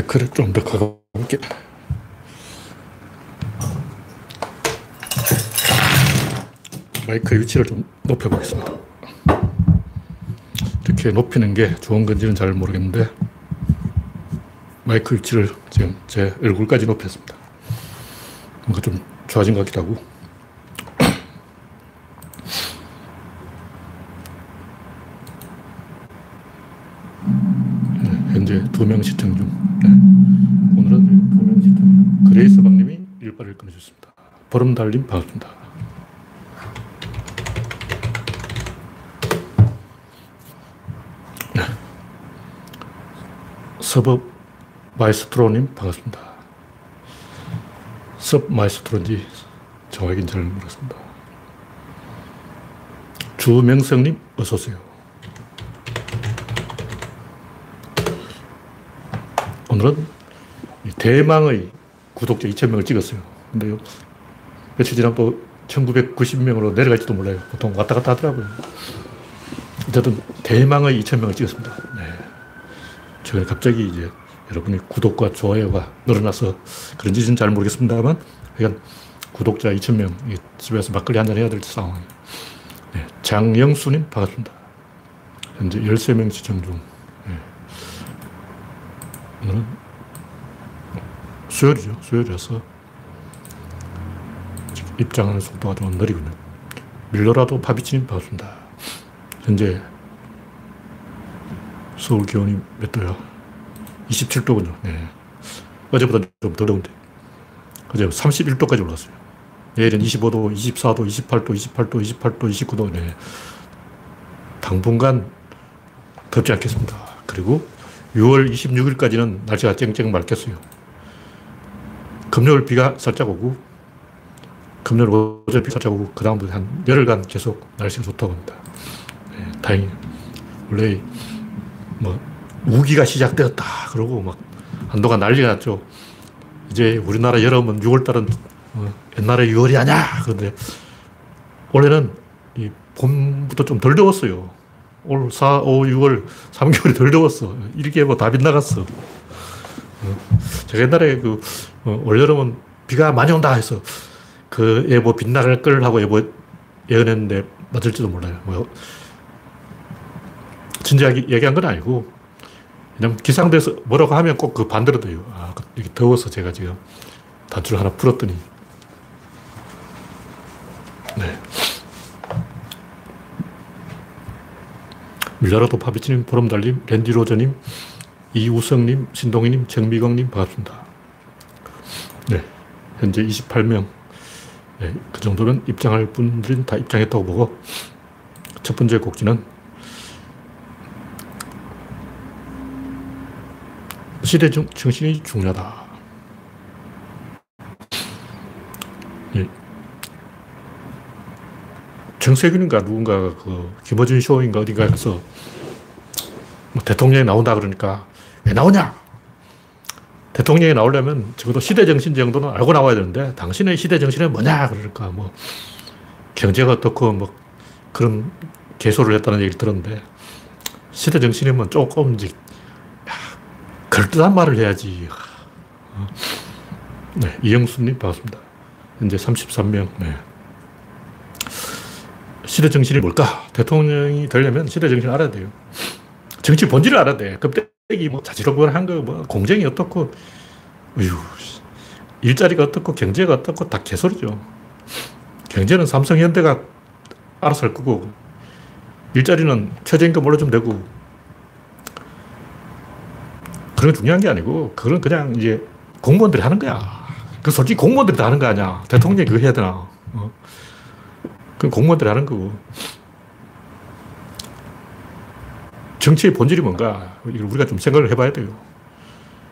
마이크를 좀 더 가깝게. 마이크 위치를 좀 높여보겠습니다. 이렇게 높이는 게 좋은 건지는 잘 모르겠는데, 마이크 위치를 지금 제 얼굴까지 높였습니다. 뭔가 좀 좋아진 것 같기도 하고. 네, 현재 두명 시청 중. 네. 오늘은 두명 시청. 그레이스 박님이 일빠를 끊어주셨습니다. 보름달님 반갑습니다. 네. 서버 마이스트로님 반갑습니다. 섭 마이스트로인지 정확히는 잘 모르겠습니다. 주명성님 어서오세요. 오늘은 대망의 구독자 2,000명을 찍었어요. 근데 며칠 지나면 또 1990명으로 내려갈지도 몰라요. 보통 왔다 갔다 하더라고요. 어쨌든 대망의 2,000명을 찍었습니다. 네. 최근에 갑자기 이제 여러분이 구독과 좋아요가 늘어나서 그런지는 잘 모르겠습니다만, 그러 구독자 2,000명, 집에서 막걸리 한잔 해야 될 상황이에요. 네. 장영수님, 반갑습니다. 현재 13명 시청 중. 네. 오늘은 수요일이죠. 수요일이라서 입장하는 속도가 좀 느리군요. 밀로라도 파비치님 반갑습니다. 현재 서울 기온이 몇 도야? 27도군요. 네. 어제보다 좀더 더운데. 어제 31도까지 올랐어요. 내일은 25도, 24도, 28도, 28도, 28도, 29도. 네. 당분간 덥지 않겠습니다. 그리고 6월 26일까지는 날씨가 쨍쨍 맑겠어요. 금요일 비가 살짝 오고, 금요일 오전 비 살짝 오고, 그 다음부터 한 열흘간 계속 날씨가 좋다고 합니다. 네, 다행이에요. 원래, 뭐, 우기가 시작되었다. 그러고 막 한동안 난리가 났죠. 이제 우리나라 여름은 6월달은 어, 옛날에 6월이 아냐. 그런데 올해는 이 봄부터 좀 덜 더웠어요. 올 4, 5, 6월 3개월이 덜 더웠어. 이렇게 뭐 다 빗나갔어. 어, 제가 옛날에 그 어, 올여름은 비가 많이 온다 해서 그 예보 빗나갈 걸 하고 예보 예언했는데 맞을지도 몰라요. 뭐 진지하게 얘기한 건 아니고 그냥 기상돼서 뭐라고 하면 꼭 그 반대로 돼요. 아, 이게 더워서 제가 지금 단추를 하나 풀었더니. 네. 밀라라도 파비치님, 보름달님, 랜디로저님, 이우성님, 신동희님, 정미경님, 반갑습니다. 네. 현재 28명. 네. 그 정도면 입장할 분들은 다 입장했다고 보고, 첫 번째 곡지는 시대 정신이 중요하다. 정세균인가 누군가 그 김어준 쇼인가 어딘가 해서 뭐 대통령이 나온다 그러니까 왜 나오냐? 대통령이 나오려면 적어도 시대 정신 정도는 알고 나와야 되는데 당신의 시대 정신은 뭐냐? 그러니까 뭐 경제가 어떻고 뭐 그런 개소를 했다는 얘기를 들었는데 시대 정신이면 조금 이제 그럴듯한 말을 해야지. 네, 이영수님 반갑습니다. 현재 33명. 네. 시대 정신이 뭘까? 대통령이 되려면 시대 정신을 알아야 돼요. 정치 본질을 알아야 돼. 껍데기 뭐 자지러한 거, 뭐 공정이 어떻고, 어휴, 일자리가 어떻고, 경제가 어떻고, 다 개소리죠. 경제는 삼성, 현대가 알아서 할 거고, 일자리는 최저임금 올려주면 되고, 그런 게 중요한 게 아니고, 그건 그냥 이제 공무원들이 하는 거야. 그 솔직히 공무원들이 다 하는 거 아니야. 대통령이 그거 해야 되나. 어. 그 공무원들이 하는 거고. 정치의 본질이 뭔가, 이걸 우리가 좀 생각을 해봐야 돼요.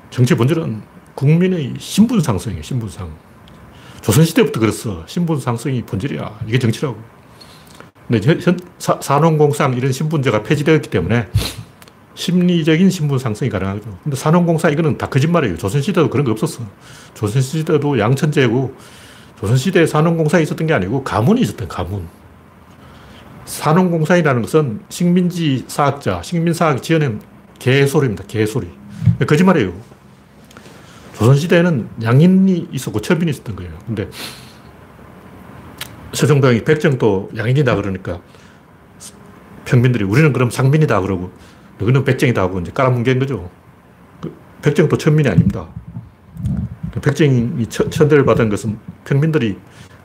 정치의 본질은 국민의 신분 상승이에요, 신분 상. 조선시대부터 그랬어. 신분 상승이 본질이야. 이게 정치라고. 근데 현, 사, 산업공상 이런 신분제가 폐지되었기 때문에 심리적인 신분 상승이 가능하죠. 근데 산업공사 이거는 다 거짓말이에요. 조선시대도 그런 거 없었어. 조선시대도 양천제고, 조선시대에 산업공사에 있었던 게 아니고 가문이 있었던 가문. 산업공사이라는 것은 식민지 사학자, 식민사학이 지어낸 개소리입니다. 개소리. 거짓말이에요. 조선시대에는 양인이 있었고 첩인이 있었던 거예요. 근데 세종대왕이 백정도 양인이다 그러니까 평민들이 우리는 그럼 상민이다 그러고 너희는 백정이다 하고 이제 깔아뭉갠 거죠. 그 백정도 천민이 아닙니다. 그 백정이 천대를 받은 것은 평민들이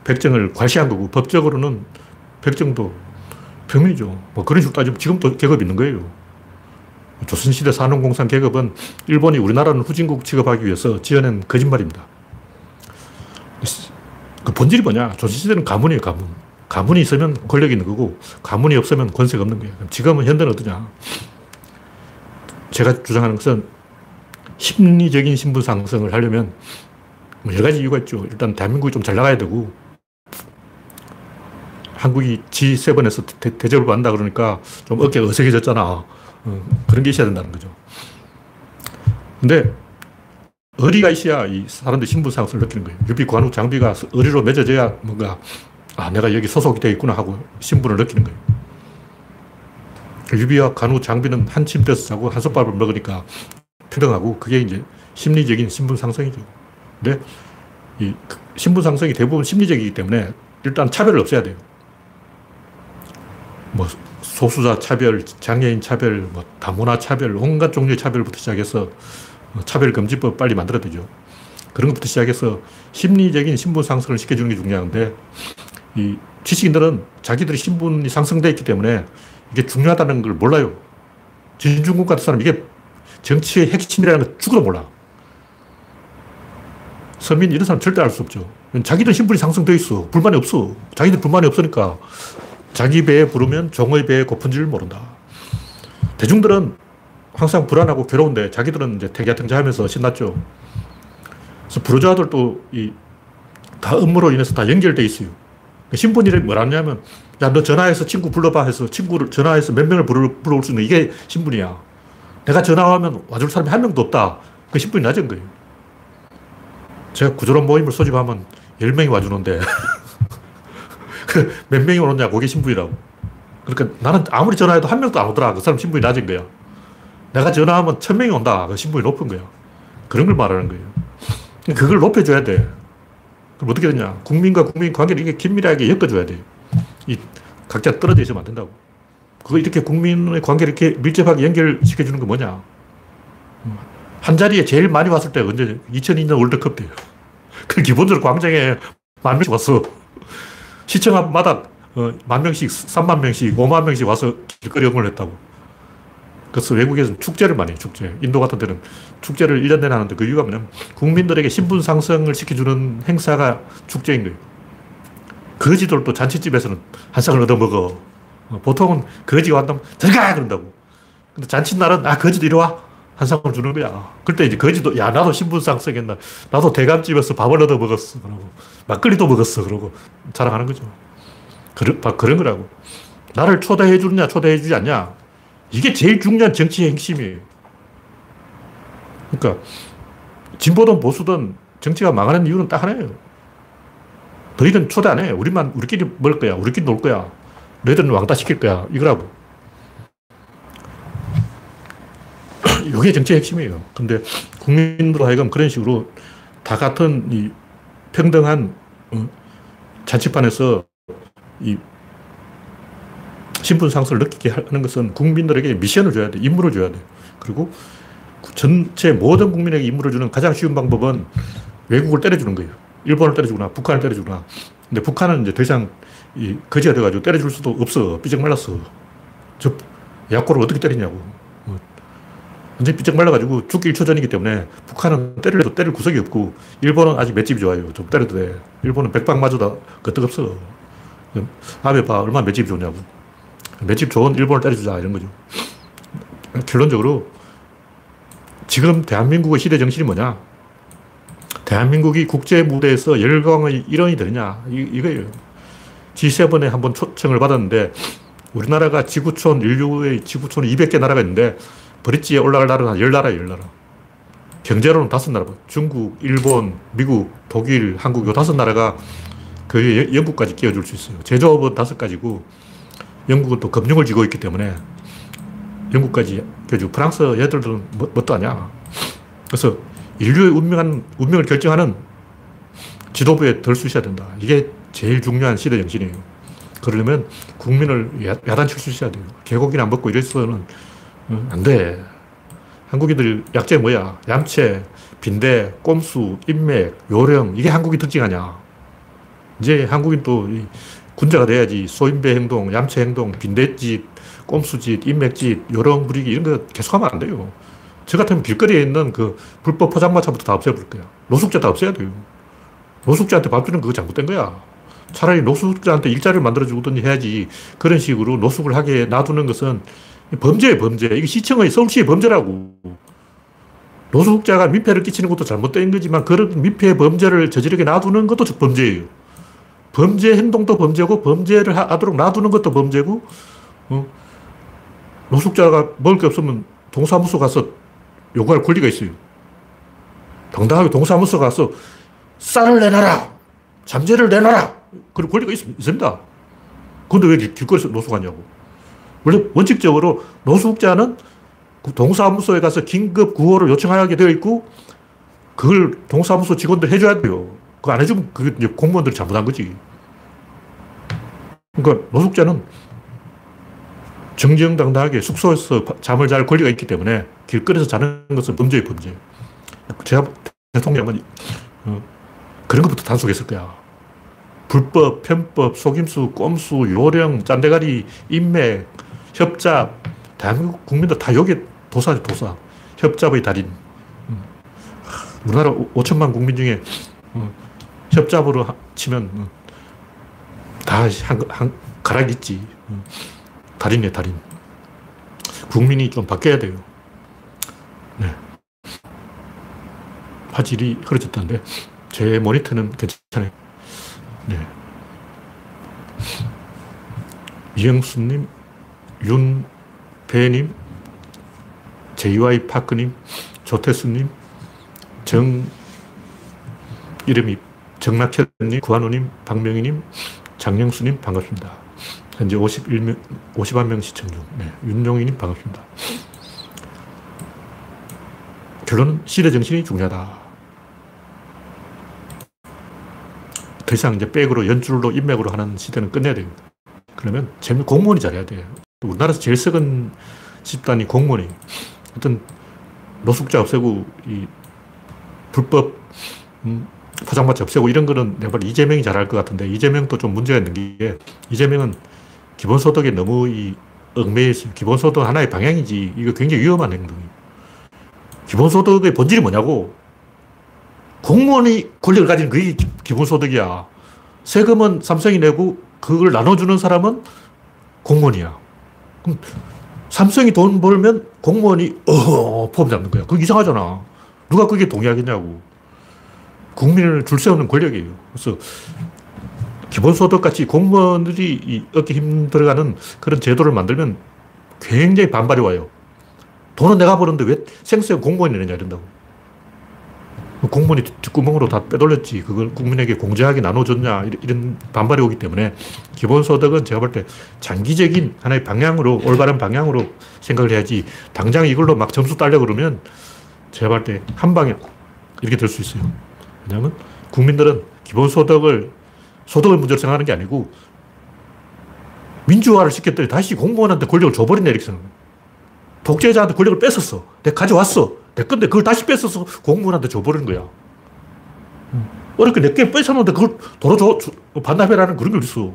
백정을 과시한 거고 법적으로는 백정도 평민이죠. 뭐 그런 식으로 따지면 지금도 계급이 있는 거예요. 조선시대 산업공산 계급은 일본이 우리나라는 후진국 취급하기 위해서 지어낸 거짓말입니다. 그 본질이 뭐냐? 조선시대는 가문이에요, 가문. 가문이 있으면 권력이 있는 거고, 가문이 없으면 권세가 없는 거예요. 지금은 현대는 어떠냐? 제가 주장하는 것은 심리적인 신분 상승을 하려면 뭐 여러 가지 이유가 있죠. 일단 대한민국이 좀 잘 나가야 되고, 한국이 G7에서 대, 접을 받는다 그러니까 좀 어깨 어색해졌잖아. 어, 그런 게 있어야 된다는 거죠. 근데 어리가 있어야 이 사람들 신분 상승을 느끼는 거예요. 유비, 관우, 장비가 어리로 맺어져야 뭔가 아, 내가 여기 소속이 되어 있구나 하고 신분을 느끼는 거예요. 유비와 간우, 장비는 한 침대에서 자고 한솥밥을 먹으니까 평등하고 그게 이제 심리적인 신분 상승이죠. 근데 이 신분 상승이 대부분 심리적이기 때문에 일단 차별을 없애야 돼요. 뭐 소수자 차별, 장애인 차별, 뭐 다문화 차별, 온갖 종류의 차별부터 시작해서 차별금지법 빨리 만들어야 되죠. 그런 것부터 시작해서 심리적인 신분 상승을 시켜주는 게 중요한데 이 지식인들은 자기들의 신분이 상승되어 있기 때문에 이게 중요하다는 걸 몰라요. 진중국 같은 사람 이게 정치의 핵심이라는 걸 죽어도 몰라. 서민 이런 사람 절대 알 수 없죠. 자기들 신분이 상승되어 있어. 불만이 없어. 자기들 불만이 없으니까 자기 배에 부르면 종의 배에 고픈 줄 모른다. 대중들은 항상 불안하고 괴로운데 자기들은 이제 태기야등자하면서 신났죠. 그래서 부르주아들도 이 다 업무로 인해서 다 연결돼 있어요. 신분이 뭐라냐면 야 너 전화해서 친구 불러봐 해서 친구를 전화해서 몇 명을 불러, 불러올 수 있는 이게 신분이야. 내가 전화하면 와줄 사람이 한 명도 없다. 그 신분이 낮은 거예요. 제가 구조론 모임을 소집하면 10명이 와주는데 몇 명이 오느냐, 그게 신분이라고. 그러니까 나는 아무리 전화해도 한 명도 안 오더라. 그 사람 신분이 낮은 거야. 내가 전화하면 천 명이 온다. 그 신분이 높은 거야. 그런 걸 말하는 거예요. 그걸 높여줘야 돼. 그럼 어떻게 되냐. 국민과 국민 관계를 이게 긴밀하게 엮어줘야 돼. 이 각자 떨어져 있으면 안 된다고. 그거 이렇게 국민의 관계를 이렇게 밀접하게 연결시켜주는 거 뭐냐. 한 자리에 제일 많이 왔을 때 언제 2002년 월드컵 때요. 그 기본적으로 광장에 만 명씩 왔어. 시청 앞마다 어, 만 명씩, 3만 명씩, 5만 명씩 와서 길거리 응원을 했다고. 그래서 외국에서는 축제를 많이 해요, 축제. 인도 같은 데는 축제를 1년 내내 하는데 그 이유가 뭐냐면 국민들에게 신분 상승을 시켜주는 행사가 축제인 거예요. 거지들도 잔치집에서는 한 쌍을 얻어먹어. 어, 보통은 거지가 왔다면 들어가! 그런다고. 근데 잔치날은 아, 거지도 이리 와. 한 쌍을 주는 거야. 그때 이제 거지도 야, 나도 신분 상승했나. 나도 대감집에서 밥을 얻어 먹었어. 그러고 막걸리도 먹었어. 그러고 자랑하는 거죠. 그런, 그런 거라고. 나를 초대해 주느냐, 초대해 주지 않냐. 이게 제일 중요한 정치의 핵심이에요. 그러니까, 진보든 보수든 정치가 망하는 이유는 딱 하나예요. 너희는 초대 안 해. 우리만, 우리끼리 먹을 거야. 우리끼리 놀 거야. 너희들은 왕따 시킬 거야. 이거라고. 이게 정치의 핵심이에요. 근데 국민으로 하여금 그런 식으로 다 같은 이 평등한 어, 잔치판에서 이 신분 상승을 느끼게 하는 것은 국민들에게 미션을 줘야 돼. 임무를 줘야 돼. 그리고 전체 모든 국민에게 임무를 주는 가장 쉬운 방법은 외국을 때려주는 거예요. 일본을 때려주거나 북한을 때려주거나. 근데 북한은 이제 더 이상 이 거지가 돼가지고 때려줄 수도 없어. 삐쩍 말랐어. 저 약골을 어떻게 때리냐고. 어. 완전히 삐쩍 말라가지고 죽기 1초 전이기 때문에 북한은 때릴래도 때릴 구석이 없고 일본은 아직 맷집이 좋아요. 좀 때려도 돼. 일본은 백방 맞아도 끄떡없어. 아베 봐. 얼마나 맷집이 좋냐고. 맷집 좋은 일본을 때려주자. 이런 거죠. 결론적으로 지금 대한민국의 시대 정신이 뭐냐? 대한민국이 국제 무대에서 열광의 일원이 되느냐? 이, 이거예요. G7에 한번 초청을 받았는데 우리나라가 지구촌, 인류의 지구촌이 200개 나라가 있는데 브릿지에 올라갈 나라는 한 10나라, 10나라. 경제로는 다섯 나라. 중국, 일본, 미국, 독일, 한국 요 다섯 나라가 그 영국까지 끼워줄 수 있어요. 제조업은 다섯 가지고 영국은 또 금융을 쥐고 있기 때문에 영국까지 끼워주고 프랑스 얘들은 뭐, 뭣도 아니야. 그래서 인류의 운명한, 운명을 결정하는 지도부에 덜 쑤셔야 된다. 이게 제일 중요한 시대 정신이에요. 그러려면 국민을 야단칠 수 있어야 돼요. 개고기나 먹고 이래서는 어, 안 돼. 한국인들 약재 뭐야? 얌체, 빈대, 꼼수, 인맥, 요령. 이게 한국인 특징 아니야. 이제 한국인 또 군자가 돼야지 소인배 행동, 얌체 행동, 빈대짓, 꼼수짓, 인맥짓, 요령 부리기 이런 거 계속하면 안 돼요. 저 같으면 길거리에 있는 그 불법 포장마차부터 다 없애버릴 거야. 노숙자 다 없애야 돼요. 노숙자한테 밥 주는 그거 잘못된 거야. 차라리 노숙자한테 일자리를 만들어주든지 해야지 그런 식으로 노숙을 하게 놔두는 것은 범죄예요, 범죄. 이게 시청의 서울시의 범죄라고. 노숙자가 민폐를 끼치는 것도 잘못된 거지만 그런 민폐 범죄를 저지르게 놔두는 것도 범죄예요. 범죄 행동도 범죄고 범죄를 하도록 놔두는 것도 범죄고 어? 노숙자가 먹을 게 없으면 동사무소 가서 요구할 권리가 있어요. 당당하게 동사무소 가서 쌀을 내놔라! 잠재를 내놔라! 그런 권리가 있, 습니다 근데 왜 길거리에서 노숙하냐고. 원래 원칙적으로 노숙자는 동사무소에 가서 긴급 구호를 요청하게 되어 있고 그걸 동사무소 직원들 해줘야 돼요. 그거 안 해주면 그게 공무원들이 잘못한 거지. 그러니까 노숙자는 정정당당하게 숙소에서 잠을 잘 권리가 있기 때문에 길거리에서 자는 것은 범죄의 범죄. 제가 대통령은 어, 그런 것부터 단속했을 거야. 불법, 편법, 속임수, 꼼수, 요령, 짠대가리, 인맥, 협잡, 대한민국 국민들 다 여기에 도사죠, 도사. 협잡의 달인. 음. 우리나라 5천만 국민 중에 어, 협잡으로 치면 어, 다 한, 한, 가락 있지. 달인이에 달인. 국민이 좀 바뀌어야 돼요. 네. 화질이 흐려졌다는데, 제 모니터는 괜찮아요. 네. 이영수님, 윤배님, JY 파크님, 조태수님, 정, 이름이 정낙현님, 구한호님, 박명희님, 장영수님 반갑습니다. 현재 51명, 51명 시청 중. 네. 윤용희님 반갑습니다. 결론은 시대 정신이 중요하다. 더 이상 이제 백으로 연줄로 인맥으로 하는 시대는 끝내야 됩니다. 그러면 재미 공무원이 잘해야 돼요. 우리나라에서 제일 썩은 집단이 공무원이 어떤 노숙자 없애고 이 불법 음, 포장마차 없애고 이런 거는 내가 봐도 이재명이 잘할 것 같은데 이재명도 좀 문제가 있는 게 이재명은 기본소득에 너무 이 얽매여 있어요. 기본소득 하나의 방향이지 이거 굉장히 위험한 행동이에요. 기본소득의 본질이 뭐냐고 공무원이 권력을 가진 그게 기본소득이야. 세금은 삼성이 내고 그걸 나눠주는 사람은 공무원이야. 그럼 삼성이 돈 벌면 공무원이 어 포함 잡는 거야. 그거 이상하잖아. 누가 그게 동의하겠냐고. 국민을 줄 세우는 권력이에요. 그래서 기본소득 같이 공무원들이 얻기 힘들어가는 그런 제도를 만들면 굉장히 반발이 와요. 돈은 내가 버는데 왜 생수형 공무원이 내냐 이런다고. 공무원이 뒷구멍으로 다 빼돌렸지. 그걸 국민에게 공정하게 나눠줬냐. 이런 반발이 오기 때문에 기본소득은 제가 볼 때 장기적인 하나의 방향으로, 올바른 방향으로 생각을 해야지 당장 이걸로 막 점수 딸려 그러면 제가 볼 때 한 방에 이렇게 될 수 있어요. 왜냐하면 국민들은 기본소득을 소득을 문제로 생각하는 게 아니고 민주화를 시켰더니 다시 공무원한테 권력을 줘버린다 이렇게 생각해요. 독재자한테 권력을 뺏었어. 내가 가져왔어. 내 건데 그걸 다시 뺏어서 공무원한테 줘버리는 거야. 어렵게 내게 뺏었는데 그걸 도로 줘, 반납해라는 그런 게 어딨어.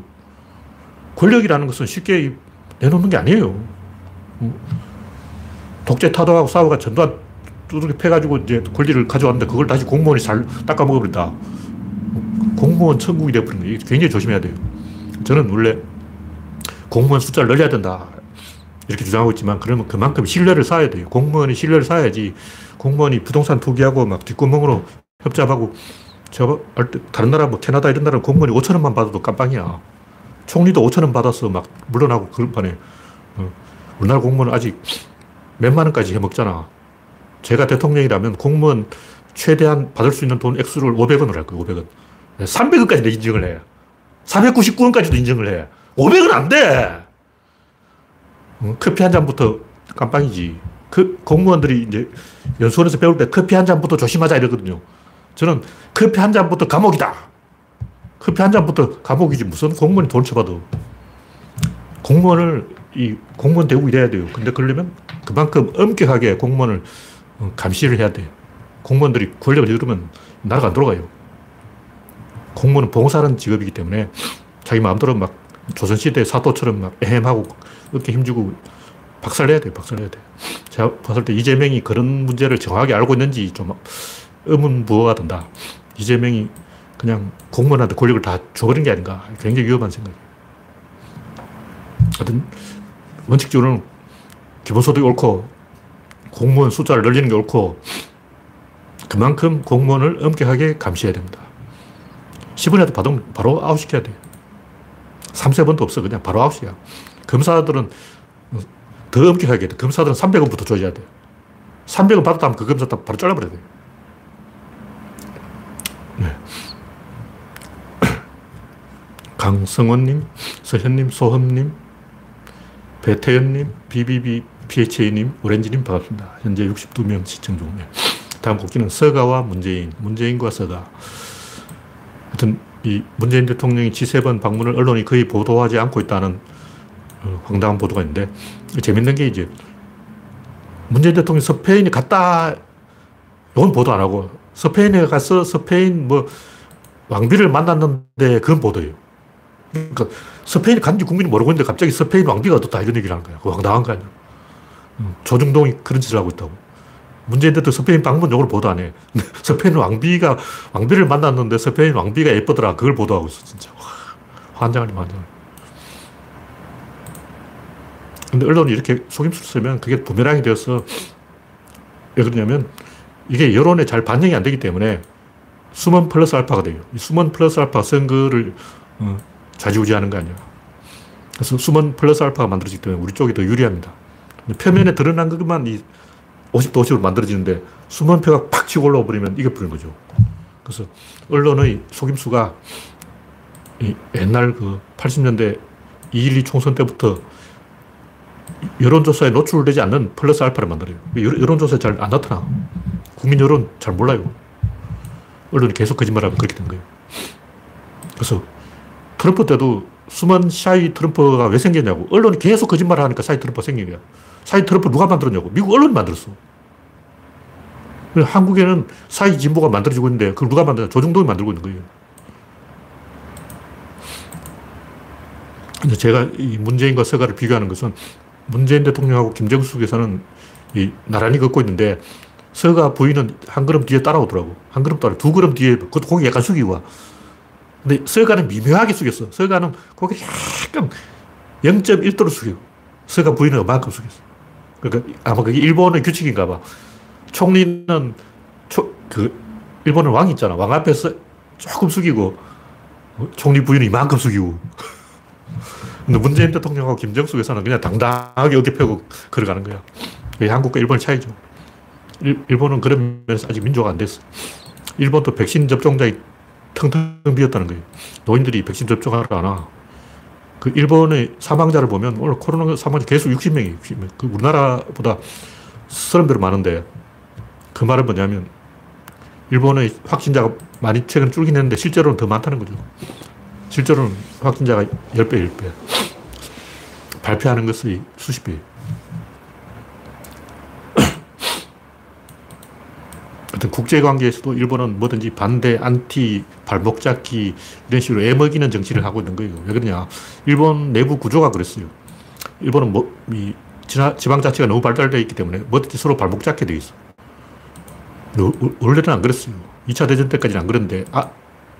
권력이라는 것은 쉽게 내놓는 게 아니에요. 독재 타도하고 싸우가 전두환 두둑이 패가지고 이제 권리를 가져왔는데 그걸 다시 공무원이 잘 닦아 먹어버린다. 공무원 천국이 되어버린 거예요. 굉장히 조심해야 돼요. 저는 원래 공무원 숫자를 늘려야 된다. 이렇게 주장하고 있지만 그러면 그만큼 신뢰를 쌓아야 돼요. 공무원이 신뢰를 쌓아야지 공무원이 부동산 투기하고 막 뒷구멍으로 협잡하고 저 다른 나라 뭐 캐나다 이런 나라 공무원이 5천 원만 받아도 깜빵이야. 총리도 5천 원 받아서 막 물러나고 그런 판에 어. 우리나라 공무원은 아직 몇만 원까지 해먹잖아. 제가 대통령이라면 공무원 최대한 받을 수 있는 돈 액수를 500원을 할 거예요, 500원. 300원까지 인정을 해. 499원까지도 인정을 해. 500원 안 돼! 커피 한 잔부터 깜빵이지. 그 공무원들이 이제 연수원에서 배울 때 커피 한 잔부터 조심하자 이러거든요. 저는 커피 한 잔부터 감옥이다. 커피 한 잔부터 감옥이지 무슨 공무원이 돈 쳐받아. 공무원을 이 공무원 대우 이래야 돼요. 근데 그러려면 그만큼 엄격하게 공무원을 어, 감시를 해야 돼요. 공무원들이 권력을 잃으면 나라가 안 돌아가요. 공무원은 봉사하는 직업이기 때문에 자기 마음대로 막 조선시대 사도처럼 막 애헴하고 어깨 힘주고 박살내야 돼요. 박살내야 돼요. 제가 봤을 때 이재명이 그런 문제를 정확하게 알고 있는지 좀 의문부호가 든다. 이재명이 그냥 공무원한테 권력을 다 줘버린 게 아닌가. 굉장히 위험한 생각이에요. 하여튼, 원칙적으로는 기본소득이 옳고, 공무원 숫자를 늘리는 게 옳고, 그만큼 공무원을 엄격하게 감시해야 됩니다. 10원이라도 받으면 바로 아웃시켜야 돼요. 3, 세번도 없어. 그냥 바로 아웃이야. 검사들은 더 엄격하게 돼. 검사들은 300원부터 줘야 돼. 300원 받았다면 그 검사 바로 잘라버려야 돼. 네. 강성원님, 서현님, 소흠님, 배태현님, BBB, PHA님, 오렌지님 반갑습니다. 현재 62명 시청 중이에요. 다음 곡기는 서가와 문재인, 문재인과 서가. 하여튼 이 문재인 대통령이 G7 방문을 언론이 거의 보도하지 않고 있다는 어, 황당한 보도가 있는데 재밌는 게 이제 문재인 대통령이 스페인에 갔다 이건 보도 안 하고 스페인에 가서 스페인 뭐 왕비를 만났는데 그건 보도예요. 그러니까 스페인 간지 국민이 모르고 있는데 갑자기 스페인 왕비가 어떻다 이런 얘기를 하는 거야. 그 황당한 거 아니야. 음, 조중동이 그런 짓을 하고 있다고. 문재인 대통령 스페인 방문 요걸 보도 안 해. 스페인 왕비가, 왕비를 만났는데 스페인 왕비가 예쁘더라. 그걸 보도하고 있어, 진짜. 환장하니 환장. 근데 언론이 이렇게 속임수를 쓰면 그게 부메랑이 되어서 왜 그러냐면 이게 여론에 잘 반영이 안 되기 때문에 수먼 플러스 알파가 돼요. 이 수먼 플러스 알파 선거를 어, 좌지우지하는 거 아니야. 그래서 수먼 플러스 알파가 만들어지기 때문에 우리 쪽이 더 유리합니다. 표면에 드러난 것만 이 50도 50으로 만들어지는데 숨은 표가 팍 치고 올라와 버리면 이겨버리는 거죠. 그래서 언론의 속임수가 옛날 그 80년대 2.12 총선 때부터 여론조사에 노출되지 않는 플러스 알파를 만들어요. 여론조사에 잘 안 나타나. 국민 여론 잘 몰라요. 언론이 계속 거짓말하면 그렇게 된 거예요. 그래서 트럼프 때도 수많은 shy 트럼프가 왜 생겼냐고. 언론이 계속 거짓말을 하니까 shy 트럼프가 생긴 거야. shy 트럼프 누가 만들었냐고. 미국 언론이 만들었어. 한국에는 shy 진보가 만들어지고 있는데 그걸 누가 만들었냐. 조중동이 만들고 있는 거예요. 근데 제가 이 문재인과 스가를 비교하는 것은 문재인 대통령하고 김정숙 여사는 이 나란히 걷고 있는데 스가 부인은 한 걸음 뒤에 따라오더라고. 한 걸음 따라 두 걸음 뒤에 그것도 고개 약간 숙이고 와. 근데 서가는 미묘하게 숙였어. 서가는 고개를 약간 0.1도로 숙여. 서가 부인은 그만큼 숙였어. 그러니까 아마 그게 일본의 규칙인가 봐. 총리는 초, 그 일본은 왕 있잖아. 왕 앞에서 조금 숙이고 총리 부인은 이만큼 숙이고. 근데 문재인 대통령하고 김정숙 여사는 그냥 당당하게 어깨 펴고 걸어가는 거야. 그게 한국과 일본의 차이죠. 일, 일본은 그런 면에서 아직 민주화가 안 됐어. 일본도 백신 접종자이 텅텅 비었다는 거예요. 노인들이 백신 접종하러 안 와. 그 일본의 사망자를 보면 오늘 코로나 사망자 계속 60명이 60명. 그 우리나라보다 사람들은 많은데 그 말은 뭐냐면 일본의 확진자가 많이 최근 줄긴 했는데 실제로는 더 많다는 거죠. 실제로는 확진자가 10배, 10배. 발표하는 것이 수십 배. 어떤 국제관계에서도 일본은 뭐든지 반대, 안티, 발목 잡기 이런 식으로 애먹이는 정치를 하고 있는 거예요. 왜 그러냐. 일본 내부 구조가 그랬어요. 일본은 뭐, 이 지방자치가 너무 발달되어 있기 때문에 뭐든지 서로 발목 잡게 돼 있어. 원래는 안 그랬어요. 2차 대전 때까지는 안 그랬는데, 아,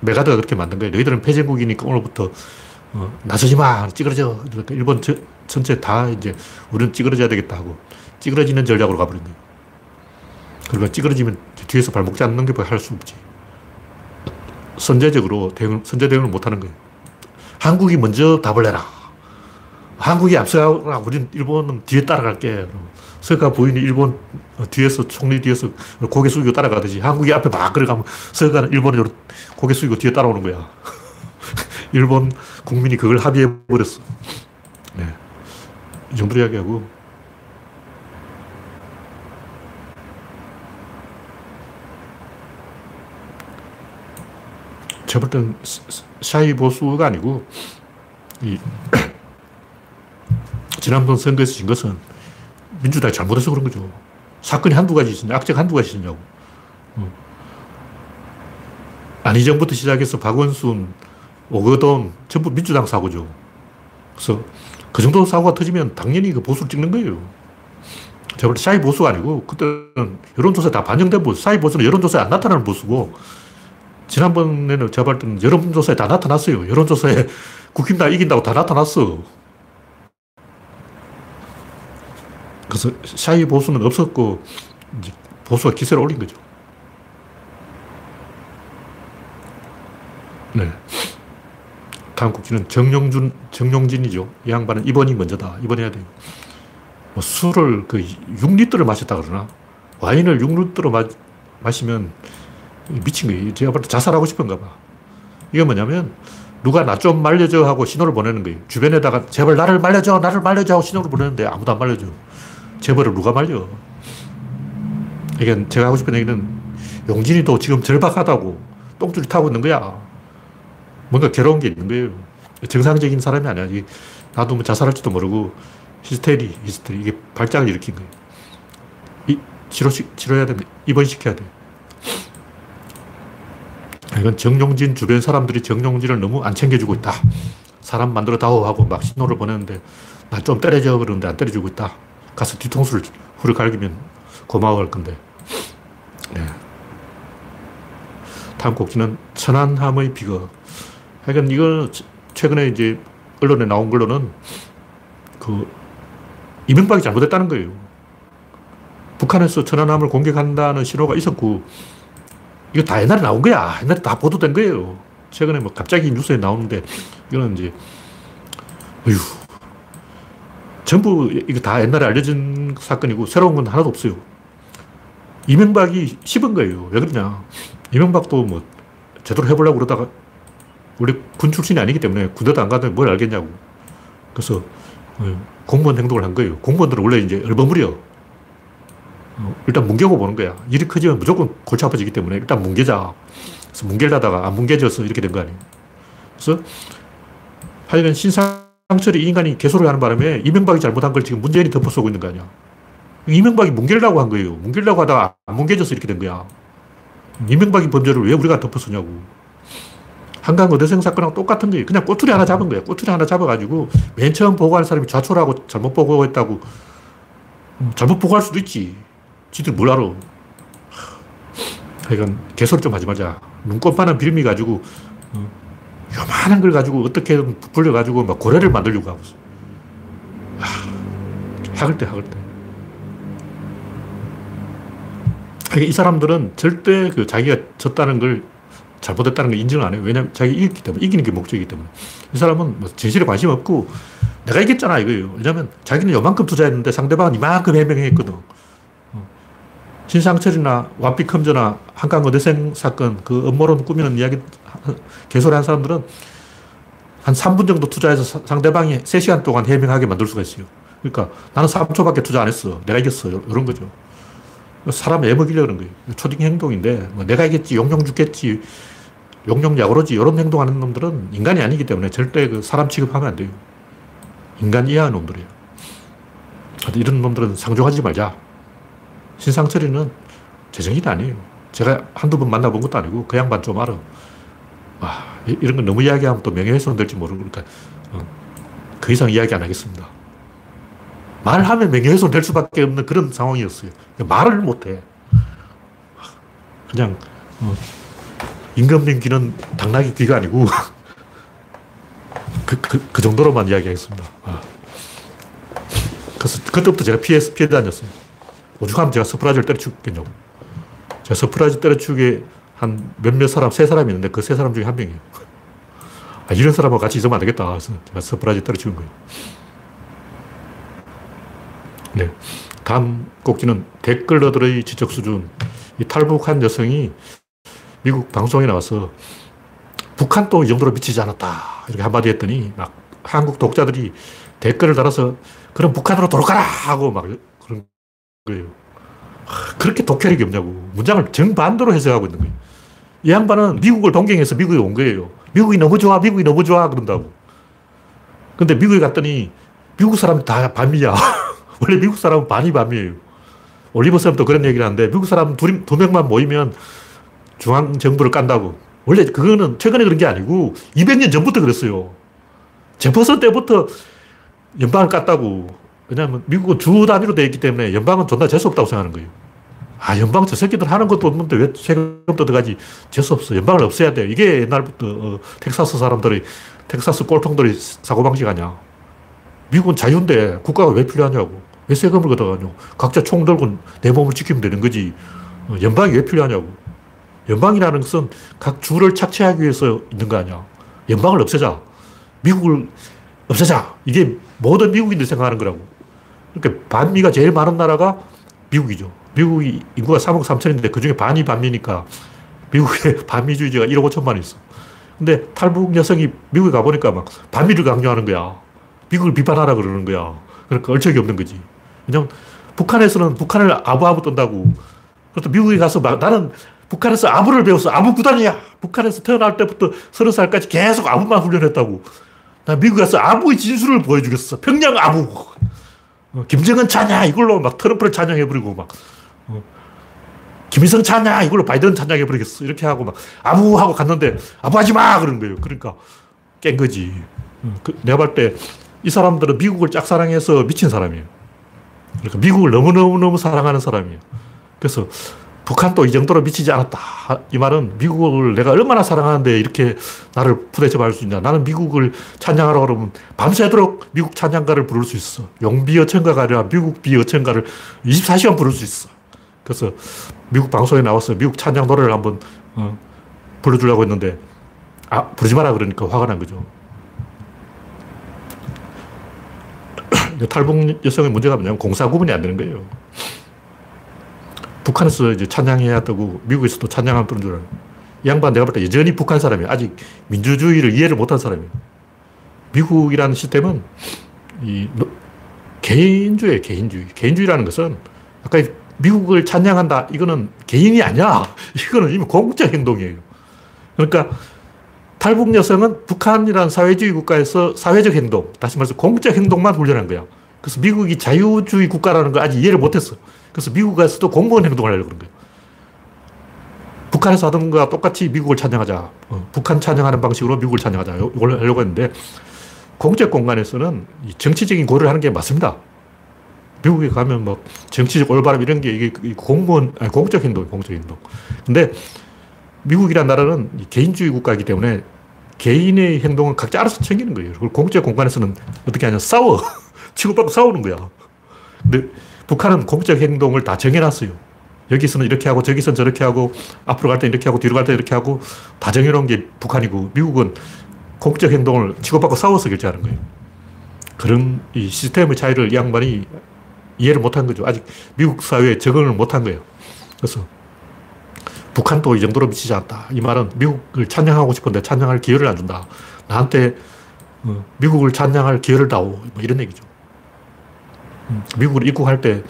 맥아더가 그렇게 만든 거예요. 너희들은 폐쇄국이니까 오늘부터 어, 나서지 마! 찌그러져! 그러니까 일본 저, 전체 다 이제 우리는 찌그러져야 되겠다 하고 찌그러지는 전략으로 가버린 거예요. 그러니까 찌그러지면 뒤에서 발목 잡는 게 할 수 없지. 선제적으로 대응, 선제 대응을 못 하는 거예요. 한국이 먼저 답을 내라. 한국이 앞서가라. 우린 일본은 뒤에 따라갈게. 서가 부인이 일본 뒤에서, 총리 뒤에서 고개 숙이고 따라가듯이 한국이 앞에 막 걸어가면 서가는 일본이 고개 숙이고 뒤에 따라오는 거야. 일본 국민이 그걸 합의해버렸어. 네. 예. 이 정도로 이야기하고. 제가 볼땐 샤이 보수가 아니고, 이, 지난번 선거에서 진 것은 민주당이 잘못해서 그런 거죠. 사건이 한두 가지 있냐, 악재가 한두 가지 있냐고. 안희정부터 어. 시작해서 박원순, 오거돈, 전부 민주당 사고죠. 그래서 그 정도 사고가 터지면 당연히 그 보수를 찍는 거예요. 제가 shy 보수가 아니고, 그때는 여론조사에 다 반영된 보수. shy 보수는 여론조사에 안 나타나는 보수고, 지난번에는 제가 볼 때는 여론조사에 다 나타났어요. 여론조사에 국힘당 이긴다고 다 나타났어. 그래서 shy 보수는 없었고, 보수가 기세를 올린 거죠. 네. 다음 국기는 정용준, 정용진이죠. 이 양반은 입원이 먼저다. 입원해야 돼요. 뭐 술을 그 6리터를 마셨다 그러나? 와인을 6리터로 마, 마시면 미친 거예요. 제가 볼 때 자살하고 싶은가 봐. 이게 뭐냐면, 누가 나 좀 말려줘 하고 신호를 보내는 거예요. 주변에다가 제발 나를 말려줘, 나를 말려줘 하고 신호를 보내는데 아무도 안 말려줘. 제발을 누가 말려. 이게 제가 하고 싶은 얘기는 용진이도 지금 절박하다고 똥줄이 타고 있는 거야. 뭔가 괴로운 게 있는 거예요. 정상적인 사람이 아니야. 나도 뭐 자살할지도 모르고 히스테리, 히스테리. 이게 발작을 일으킨 거예요. 이, 치료, 치료해야 됩니다. 입원시켜야 돼. 이건 정용진 주변 사람들이 정용진을 너무 안 챙겨주고 있다. 사람 만들어 다오 하고 막 신호를 보내는데 나좀 때려줘 그러는데 안 때려주고 있다. 가서 뒤통수를 후를 갈기면 고마워할 건데. 네. 다음 곡지는 천안함의 비극. 하여간 이거 최근에 이제 언론에 나온 걸로는 그 이명박이 잘못했다는 거예요. 북한에서 천안함을 공격한다는 신호가 있었고 이거 다 옛날에 나온 거야. 옛날에 다 보도된 거예요. 최근에 뭐 갑자기 뉴스에 나오는데 이거는 이제 어휴 전부 이거 다 옛날에 알려진 사건이고 새로운 건 하나도 없어요. 이명박이 씹은 거예요. 왜 그러냐. 이명박도 뭐 제대로 해보려고 그러다가 원래 군 출신이 아니기 때문에 군대도 안 가도 뭘 알겠냐고. 그래서 어, 공무원 행동을 한 거예요. 공무원들은 원래 이제 얼버무려. 어, 일단 뭉개고 보는 거야. 일이 커지면 무조건 골치 아파지기 때문에 일단 뭉개자. 그래서 뭉개려다가 안 뭉개져서 이렇게 된 거 아니에요. 그래서 하여간 신상철이 인간이 개소를 하는 바람에 이명박이 잘못한 걸 지금 문재인이 덮어쓰고 있는 거 아니야. 이명박이 뭉개려고 한 거예요. 뭉개려고 하다가 안 뭉개져서 이렇게 된 거야. 이명박이 범죄를 왜 우리가 덮어쓰냐고. 한강 어대생 사건하고 똑같은 거예요. 그냥 꼬투리 하나 잡은 거예요. 꼬투리 하나 잡아가지고 맨 처음 보고한 사람이 좌초라고 잘못 보고했다고 음, 잘못 보고할 수도 있지. 지들 뭘 알아. 하여간 개소리 좀 하지 말자. 눈꽃만한 빌미 가지고 어, 요만한 걸 가지고 어떻게든 부풀려가지고 막 고래를 만들려고 하고 있어. 학을 때, 학을 때. 이 사람들은 절대 그 자기가 졌다는 걸 잘못했다는 걸 인정을 안 해요. 왜냐면 자기 이겼기 때문에, 이기는 게 목적이기 때문에. 이 사람은 뭐 진실에 관심 없고, 내가 이겼잖아, 이거예요. 왜냐면 자기는 요만큼 투자했는데 상대방은 이만큼 해명했거든. 어. 신상철이나 완피컴저나 한강 어대생 사건, 그 음모론 꾸미는 이야기, 개소리 한 사람들은 한 3분 정도 투자해서 상대방이 3시간 동안 해명하게 만들 수가 있어요. 그러니까 나는 3초밖에 투자 안 했어. 내가 이겼어. 이런 거죠. 사람 애먹이려고 그런 거예요. 초딩 행동인데, 뭐 내가 이겼지, 용용 죽겠지, 용용 약오로지, 이런 행동하는 놈들은 인간이 아니기 때문에 절대 그 사람 취급하면 안 돼요. 인간 이하의 놈들이에요. 이런 놈들은 상종하지 말자. 신상철이는 재정인이 아니에요. 제가 한두 번 만나본 것도 아니고 그 양반 좀 알아. 와, 이런 건 너무 이야기하면 또 명예훼손 될지 모르니까 어, 그 이상 이야기 안 하겠습니다. 말하면 명예훼손 될 수밖에 없는 그런 상황이었어요. 말을 못해. 그냥 어, 임금님 귀는 당나귀 귀가 아니고 그, 그, 그, 정도로만 이야기하겠습니다. 아. 그래서 그때부터 제가 피해, 피해 다녔어요. 오죽하면 제가 서프라이즈를 때려치겠냐고. 제가 서프라이즈 때려치게 한 몇몇 사람, 세 사람이 있는데 그 세 사람 중에 한 명이에요. 아, 이런 사람하고 같이 있으면 안 되겠다. 그래서 제가 서프라이즈 때려치운 거예요. 네. 다음 꼭지는 댓글러들의 지적 수준. 이 탈북한 여성이 미국 방송에 나와서 북한도 이 정도로 미치지 않았다. 이렇게 한마디 했더니 막 한국 독자들이 댓글을 달아서 그럼 북한으로 돌아가라! 하고 막 그런 거예요. 그렇게 독혈력이 없냐고. 문장을 정반대로 해석하고 있는 거예요. 이 양반은 미국을 동경해서 미국에 온 거예요. 미국이 너무 좋아, 미국이 너무 좋아, 그런다고. 근데 미국에 갔더니 미국 사람 다 반미야. 원래 미국 사람은 반이 반미예요. 올리버 쌤도 그런 얘기를 하는데 미국 사람 두, 두 명만 모이면 중앙정부를 깐다고. 원래 그거는 최근에 그런 게 아니고 200년 전부터 그랬어요. 제퍼슨 때부터 연방을 깠다고. 왜냐하면 미국은 주 단위로 되어 있기 때문에 연방은 존나 재수없다고 생각하는 거예요. 아, 연방 저 새끼들 하는 것도 없는데 왜 세금도 들어가지? 재수없어. 연방을 없애야 돼. 이게 옛날부터 어, 텍사스 사람들이, 텍사스 꼴통들이 사고방식 아니야. 미국은 자유인데 국가가 왜 필요하냐고. 왜 세금을 걷어가냐고. 각자 총 들고 내 몸을 지키면 되는 거지. 어, 연방이 왜 필요하냐고. 연방이라는 것은 각 주를 착취하기 위해서 있는 거 아니야. 연방을 없애자. 미국을 없애자. 이게 모든 미국인들이 생각하는 거라고. 그러니까 반미가 제일 많은 나라가 미국이죠. 미국이 인구가 3억 3천인데 그 중에 반이 반미니까 미국에 반미주의자가 1억 5천만 있어. 근데 탈북 여성이 미국에 가보니까 막 반미를 강조하는 거야. 미국을 비판하라 그러는 거야. 그러니까 얼척이 없는 거지. 왜냐면 북한에서는 북한을 아부아부 떤다고. 그래서 미국에 가서 막 나는 북한에서 아부를 배웠어. 아부 구단이야. 북한에서 태어날 때부터 서른 살까지 계속 아부만 훈련했다고. 나 미국 가서 아부의 진술을 보여주겠어. 평양 아부. 어, 김정은 차냐 이걸로 막 트럼프를 찬양해버리고 막 어, 김일성 차냐 이걸로 바이든 찬양해버리겠어. 이렇게 하고 막 아부 하고 갔는데 아부하지 마 그런 거예요. 그러니까 깬 거지. 어, 그, 내가 볼 때 이 사람들은 미국을 짝사랑해서 미친 사람이에요. 그러니까 미국을 너무너무너무 사랑하는 사람이에요. 그래서 북한도 이 정도로 미치지 않았다. 이 말은 미국을 내가 얼마나 사랑하는데 이렇게 나를 부대접할 수 있냐. 나는 미국을 찬양하라 그러면 밤새도록 미국 찬양가를 부를 수 있어. 용비 어천가가 아니라 미국 비 어천가를 24시간 부를 수 있어. 그래서 미국 방송에 나와서 미국 찬양 노래를 한번 어, 불러주려고 했는데 아, 부르지 마라 그러니까 화가 난 거죠. 탈북 여성의 문제가 뭐냐면 공사 구분이 안 되는 거예요. 북한에서 이제 찬양해야 되고 미국에서도 찬양하면 뜨는 줄 알아요. 이 양반 내가 볼 때 여전히 북한 사람이에요. 아직 민주주의를 이해를 못한 사람이에요. 미국이라는 시스템은 이 개인주의, 개인주의. 개인주의라는 것은 아까 미국을 찬양한다. 이거는 개인이 아니야. 이거는 이미 공적 행동이에요. 그러니까 탈북 여성은 북한이라는 사회주의 국가에서 사회적 행동, 다시 말해서 공적 행동만 훈련한 거야. 그래서 미국이 자유주의 국가라는 걸 아직 이해를 못했어. 그래서 미국에서도 공무원 행동을 하려고 그런 거예요. 북한에서 하던 거와 똑같이 미국을 찬양하자. 어, 북한 찬양하는 방식으로 미국을 찬양하자. 이걸 하려고 했는데, 공적 공간에서는 정치적인 고려를 하는 게 맞습니다. 미국에 가면 뭐 정치적 올바름 이런 게 이게 공무원, 아니 공적 행동, 공적 행동. 근데 미국이란 나라는 개인주의 국가이기 때문에 개인의 행동은 각자 알아서 챙기는 거예요. 그리고 공적 공간에서는 어떻게 하냐, 싸워. 치고받고 싸우는 거야. 근데 북한은 공적 행동을 다 정해놨어요. 여기서는 이렇게 하고 저기서는 저렇게 하고 앞으로 갈 때 이렇게 하고 뒤로 갈 때 이렇게 하고 다 정해놓은 게 북한이고 미국은 공적 행동을 치고받고 싸워서 결제하는 거예요. 그런 이 시스템의 차이를 이 양반이 이해를 못한 거죠. 아직 미국 사회에 적응을 못한 거예요. 그래서 북한도 이 정도로 미치지 않다. 이 말은 미국을 찬양하고 싶은데 찬양할 기회를 안 준다. 나한테 어, 미국을 찬양할 기회를 다오. 뭐 이런 얘기죠. 미국으로 입국할 때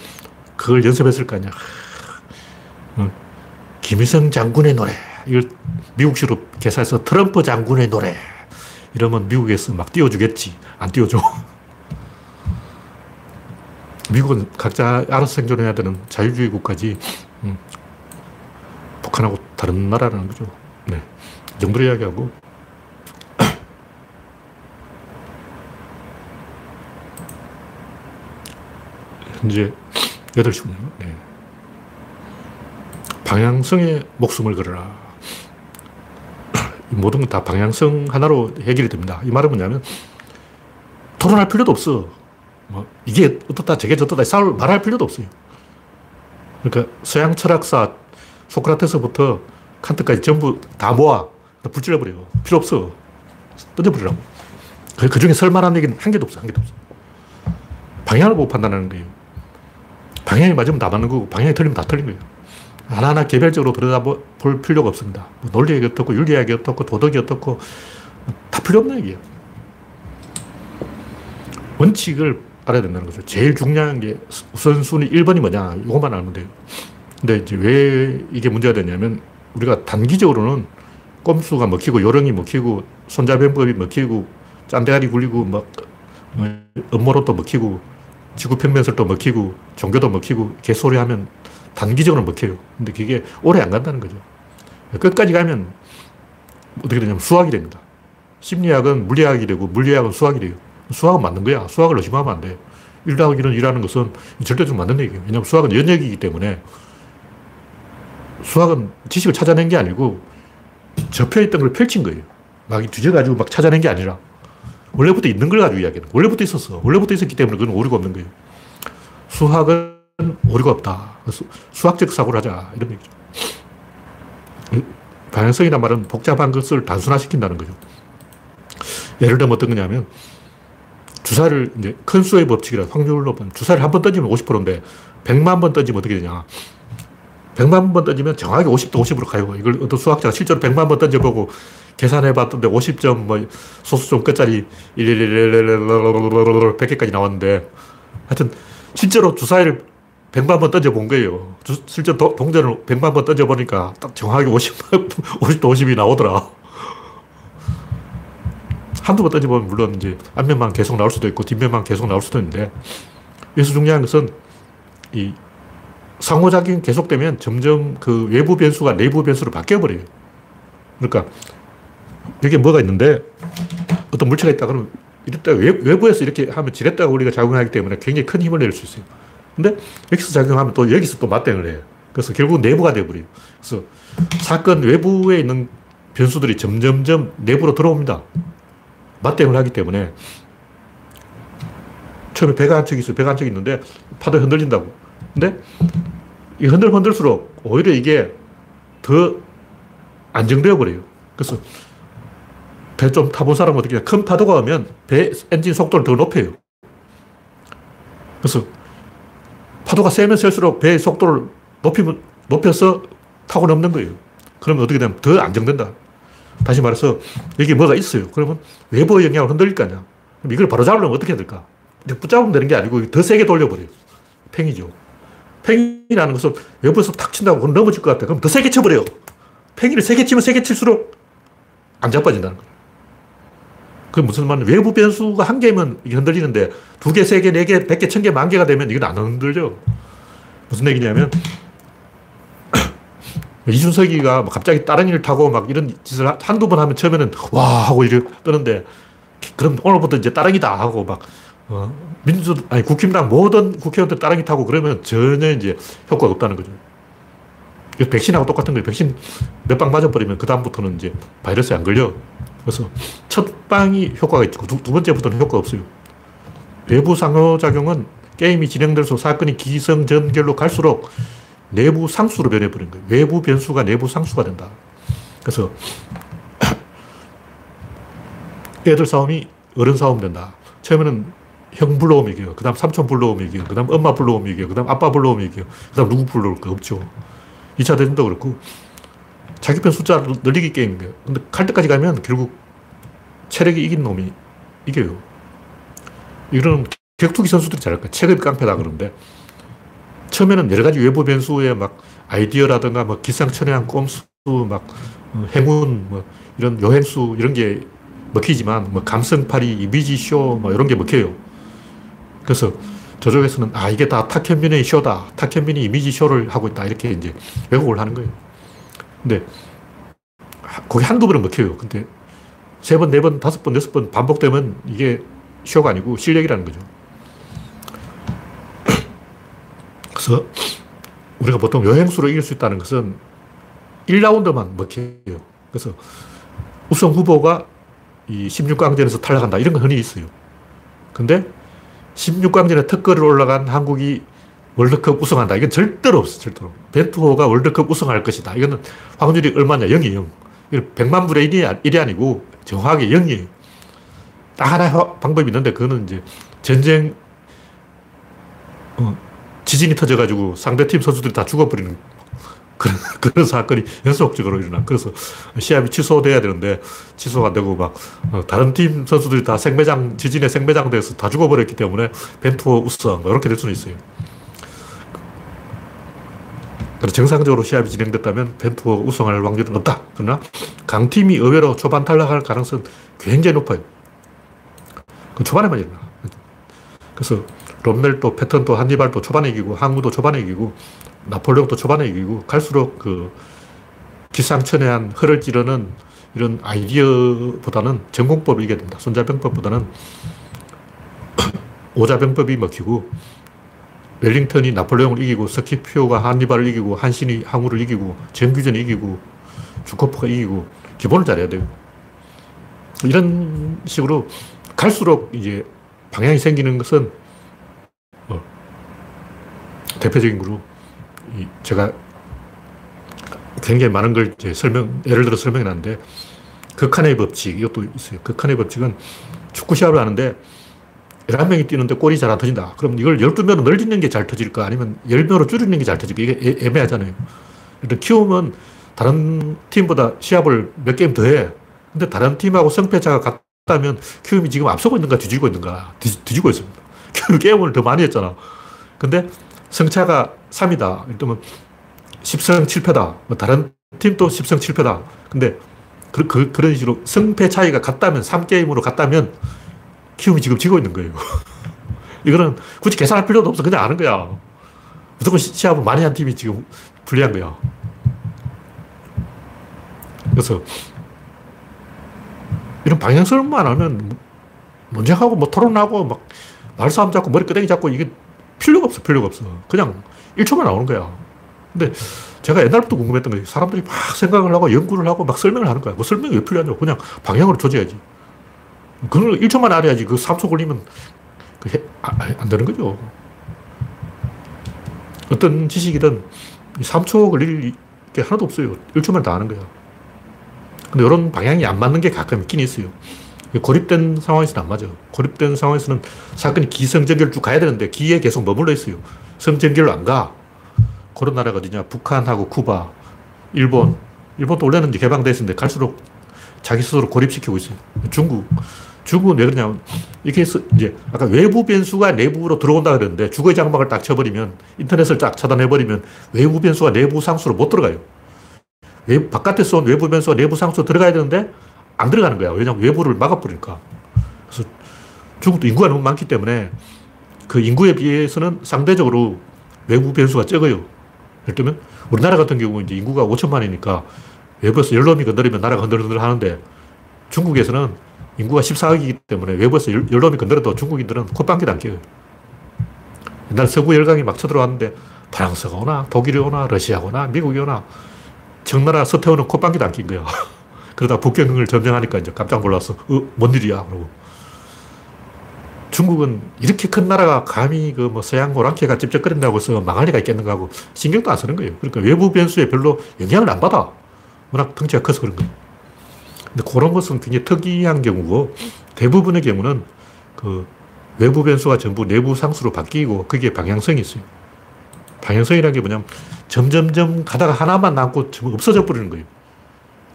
그걸 연습했을 거 아니야. 어, 김일성 장군의 노래. 이걸 미국식으로 개사해서 트럼프 장군의 노래. 이러면 미국에서 막 띄워주겠지. 안 띄워줘. 미국은 각자 알아서 생존해야 되는 자유주의 국가지. 음. 북한하고 다른 나라라는 거죠. 네. 이 정도로 이야기하고. 현재 8시군요. 네. 방향성에 목숨을 걸어라. 모든 건 다 방향성 하나로 해결이 됩니다. 이 말은 뭐냐면 토론할 필요도 없어. 뭐 이게 어떻다 저게 저떻다 싸울 말할 필요도 없어요. 그러니까 서양 철학사 소크라테스부터 칸트까지 전부 다 모아 불질러버려 필요 없어. 던져버리라고. 그, 그 중에 설만한 얘기는 한 개도 없어. 한 개도 없어. 방향을 보고 판단하는 거예요. 방향이 맞으면 다 맞는 거고 방향이 틀리면 다 틀린 거예요. 하나하나 개별적으로 들여다볼 필요가 없습니다. 뭐 논리학이 어떻고 윤리학이 어떻고 도덕이 어떻고 다 필요 없는 얘기예요. 원칙을 알아야 된다는 거죠. 제일 중요한 게 우선순위 1번이 뭐냐 이것만 알면 돼요. 근데 이제 왜 이게 문제가 되냐면 우리가 단기적으로는 꼼수가 먹히고 요령이 먹히고 손자병법이 먹히고 짠대가리 굴리고 막 어, 음모로도 먹히고 지구평면설도 먹히고 종교도 먹히고 개소리 하면 단기적으로 먹혀요. 근데 그게 오래 안 간다는 거죠. 끝까지 가면 어떻게 되냐면 수학이 됩니다. 심리학은 물리학이 되고 물리학은 수학이 돼요. 수학은 맞는 거야. 수학을 의심하면 안 돼. 1 더하기 1은 2라는 것은 절대적으로 맞는 얘기예요. 왜냐하면 수학은 연역이기 때문에 수학은 지식을 찾아낸 게 아니고 접혀있던 걸 펼친 거예요. 막 뒤져가지고 막 찾아낸 게 아니라 원래부터 있는 걸 가지고 이야기하는 원래부터 있었어. 원래부터 있었기 때문에 그건 오류가 없는 거예요. 수학은 오류가 없다. 수 학적 사고를 하자. 이런 얘기죠. 방향성이란 말은 복잡한 것을 단순화시킨다는 거죠. 예를 들면 어떤 거냐면 주사를 이제 큰 수의 법칙이라 확률로 보면 주사를 한 번 던지면 50%인데 100만 번 던지면 어떻게 되냐. 100만 번 던지면 정확히 50도 50으로 가요. 이걸 어떤 수학자가 실제로 100만 번 던져보고 계산해 봤던데 50점 뭐 소수점 끝자리 100개까지 나왔는데 하여튼 실제로 주사위를 100만 번 던져 본 거예요. 실제 동전을 100만 번 던져 보니까 딱 정확하게 50, 50도 50이 나오더라. 한두 번 던져 보면 물론 이제 앞면만 계속 나올 수도 있고 뒷면만 계속 나올 수도 있는데 여기서 중요한 것은 이 상호작용이 계속되면 점점 그 외부 변수가 내부 변수로 바뀌어버려요. 그러니까 여기에 뭐가 있는데 어떤 물체가 있다 그러면 이랬다 외부에서 이렇게 하면 지렛다가 우리가 작용하기 때문에 굉장히 큰 힘을 낼 수 있어요. 근데 여기서 작용하면 또 여기서 또 맞대응을 해요. 그래서 결국 내부가 돼버려요. 그래서 사건 외부에 있는 변수들이 점점점 내부로 들어옵니다. 맞대응을 하기 때문에 처음에 배가 한 척이 있어요. 배가 한 척이 있는데 파도 흔들린다고. 근데 이 흔들 흔들수록 오히려 이게 더 안정되어 버려요. 그래서 배 좀 타본 사람은 어떻게 큰 파도가 오면 배 엔진 속도를 더 높여요. 그래서 파도가 세면 셀수록 배의 속도를 높이면, 높여서 타고 넘는 거예요. 그러면 어떻게 되면 더 안정된다. 다시 말해서 여기 뭐가 있어요. 그러면 외부의 영향을 흔들릴 거 아니야. 그럼 이걸 바로 잡으려면 어떻게 해야 될까? 붙잡으면 되는 게 아니고 더 세게 돌려버려요. 팽이죠. 팽이라는 것은 외부에서 탁 친다고 그럼 넘어질 것 같아. 그럼 더 세게 쳐버려요. 팽이를 세게 치면 세게 칠수록 안 자빠진다는 거예요. 그 무슨 말은 외부 변수가 한 개면 흔들리는데 두 개, 세 개, 네 개, 백 개, 천 개, 만 개가 되면 이건 안 흔들죠. 무슨 얘기냐면 이준석이가 뭐 갑자기 따릉이를 타고 막 이런 짓을 한두 번 하면 처음에는 와 하고 이렇게 뜨는데 그럼 오늘부터 이제 따릉이다 하고 막 어, 민주 아니 국힘당 모든 국회의원들 따릉이 타고 그러면 전혀 이제 효과가 없다는 거죠. 백신하고 똑같은 거예요. 백신 몇 방 맞아버리면 그 다음부터는 이제 바이러스에 안 걸려. 그래서 첫 방이 효과가 있고 두, 두 번째부터는 효과가 없어요. 외부 상호작용은 게임이 진행될수록 사건이 기성전결로 갈수록 내부 상수로 변해버린 거예요. 외부 변수가 내부 상수가 된다. 그래서 애들 싸움이 어른 싸움 된다. 처음에는 형 불러오면 이겨요. 그 다음 삼촌 불러오면 이겨요. 그 다음 엄마 불러오면 이겨요. 그 다음 아빠 불러오면 이겨요. 그 다음 누구 불러올 거 없죠. 2차 대전도 그렇고 자기 편 숫자 늘리기 게임이에요. 근데 갈 때까지 가면 결국 체력이 이긴 놈이 이겨요. 이런 격투기 선수들이 잘할 거야. 체급이 깡패다 그러는데 처음에는 여러 가지 외부 변수에 막 아이디어라든가 뭐 기상천외한 꼼수, 막 어, 행운, 뭐 이런 요행수 이런 게 먹히지만 뭐 감성팔이, 이미지 쇼, 뭐 이런 게 먹혀요. 그래서 저쪽에서는 아 이게 다 탁현민의 쇼다. 탁현민이 이미지 쇼를 하고 있다. 이렇게 이제 왜곡을 하는 거예요. 근데 거기 한두 번은 먹혀요. 근데 세 번, 네 번, 다섯 번, 여섯 번 반복되면 이게 쇼가 아니고 실력이라는 거죠. 그래서 우리가 보통 여행수로 이길 수 있다는 것은 1라운드만 먹혀요. 그래서 우승 후보가 이 16강전에서 탈락한다. 이런 건 흔히 있어요. 근데 16강전에 특허를 올라간 한국이 월드컵 우승한다. 이건 절대로 없어, 절대로. 벤투호가 월드컵 우승할 것이다. 이거는 확률이 얼마냐? 0이 0. 이건 100만 분의 1이, 1이 아니고 정확하게 0이에요. 딱 하나 방법이 있는데 그거는 이제 전쟁, 어, 지진이 터져가지고 상대팀 선수들이 다 죽어버리는 그런, 그런 사건이 연속적으로 일어나. 그래서 시합이 취소돼야 되는데 취소가 안 되고 막 어, 다른 팀 선수들이 다 생매장, 지진에 생매장 돼서 다 죽어버렸기 때문에 벤투호 우승, 뭐 이렇게 될 수는 있어요. 정상적으로 시합이 진행됐다면 벤투가 우승할 확률은 없다. 그러나 강팀이 의외로 초반 탈락할 가능성은 굉장히 높아요. 그 초반에만 일어나. 그래서 롬멜도 패턴도 한니발도 초반에 이기고 항우도 초반에 이기고 나폴레옹도 초반에 이기고 갈수록 그 기상천외한 허를 찌르는 이런 아이디어보다는 전공법을 이겨야 된다. 손자병법보다는 오자병법이 먹히고 웰링턴이 나폴레옹을 이기고 스키피오가 한니발을 이기고 한신이 항우를 이기고 정규전이 이기고 주코프가 이기고 기본을 잘해야 돼요. 이런 식으로 갈수록 이제 방향이 생기는 것은 뭐 대표적인 그룹 제가 굉장히 많은 걸 이제 설명, 예를 들어 설명해 놨는데 극한의 법칙 이것도 있어요. 극한의 법칙은 축구 시합을 하는데 11명이 뛰는데 골이 잘 안 터진다. 그럼 이걸 12명으로 늘리는 게 잘 터질까? 아니면 10명으로 줄이는 게 잘 터질까? 이게 애 매하잖아요. 일단 키우면 다른 팀보다 시합을 몇 게임 더 해. 근데 다른 팀하고 성패차가 같다면 키움이 지금 앞서고 있는가 뒤지고 있는가? 뒤, 뒤지고 있습니다. 키움이 게임을 더 많이 했잖아. 근데 성차가 3이다. 이러면 10성 7패다. 뭐 다른 팀도 10성 7패다. 근데 그, 그, 그런 식으로 성패 차이가 같다면, 3게임으로 같다면 키움이 지금 지고 있는 거예요. 이거는 굳이 계산할 필요도 없어. 그냥 아는 거야. 무조건 시합을 많이 한 팀이 지금 불리한 거야. 그래서 이런 방향성만 알면 논쟁하고 뭐 토론하고 막 말싸움 잡고 머리 끄댕이 잡고 이게 필요가 없어. 필요가 없어. 그냥 1초만 나오는 거야. 근데 제가 옛날부터 궁금했던 게 사람들이 막 생각을 하고 연구를 하고 막 설명을 하는 거야. 뭐 설명이 왜 필요하냐고. 그냥 방향으로 조져야지. 그걸 1초만 알아야지. 그 3초 걸리면 그 해, 아, 안 되는 거죠. 어떤 지식이든 3초 걸릴 게 하나도 없어요. 1초만 다 아는 거야. 근데 이런 방향이 안 맞는 게 가끔 있긴 있어요. 고립된 상황에서는 안 맞아. 고립된 상황에서는 사건이 기성전결 쭉 가야 되는데 기에 계속 머물러 있어요. 성전결로 안 가. 그런 나라가 어디냐. 북한하고 쿠바, 일본. 일본도 원래는 개방돼 있었는데 갈수록 자기 스스로 고립시키고 있어요. 중국. 중국은 왜 그러냐면, 이렇게 해서 이제 아까 외부 변수가 내부로 들어온다 그랬는데 주거의 장막을 딱 쳐버리면 인터넷을 딱 차단해버리면 외부 변수가 내부 상수로 못 들어가요. 외 바깥에서 온 외부 변수가 내부 상수로 들어가야 되는데 안 들어가는 거야. 왜냐면 외부를 막아버리니까. 그래서 중국도 인구가 너무 많기 때문에 그 인구에 비해서는 상대적으로 외부 변수가 적어요. 예를 들면 우리나라 같은 경우 이제 인구가 5천만이니까 외부에서 열놈이 건드리면 나라가 흔들흔들 하는데 중국에서는 인구가 14억이기 때문에 외부에서 열놈이 건드려도 중국인들은 콧방귀도 안 껴요. 옛날 서구 열강이 막 쳐들어왔는데 프랑스가 오나 독일이 오나 러시아가 오나 미국이 오나 청나라 서태원은 콧방귀도 안 낀 거야. 그러다 북경을 점령하니까 이제 깜짝 놀랐어. 어, 뭔 일이야? 그러고. 중국은 이렇게 큰 나라가 감히 그 뭐 서양 오랑캐가 찝쩍거린다고 해서 망할 리가 있겠는가 하고 신경도 안 쓰는 거예요. 그러니까 외부 변수에 별로 영향을 안 받아. 워낙 덩치가 커서 그런 거예요. 근데 그런 것은 굉장히 특이한 경우고 대부분의 경우는 그 외부 변수가 전부 내부 상수로 바뀌고 그게 방향성이 있어요. 방향성이라는 게 뭐냐면 점점점 가다가 하나만 남고 없어져 버리는 거예요.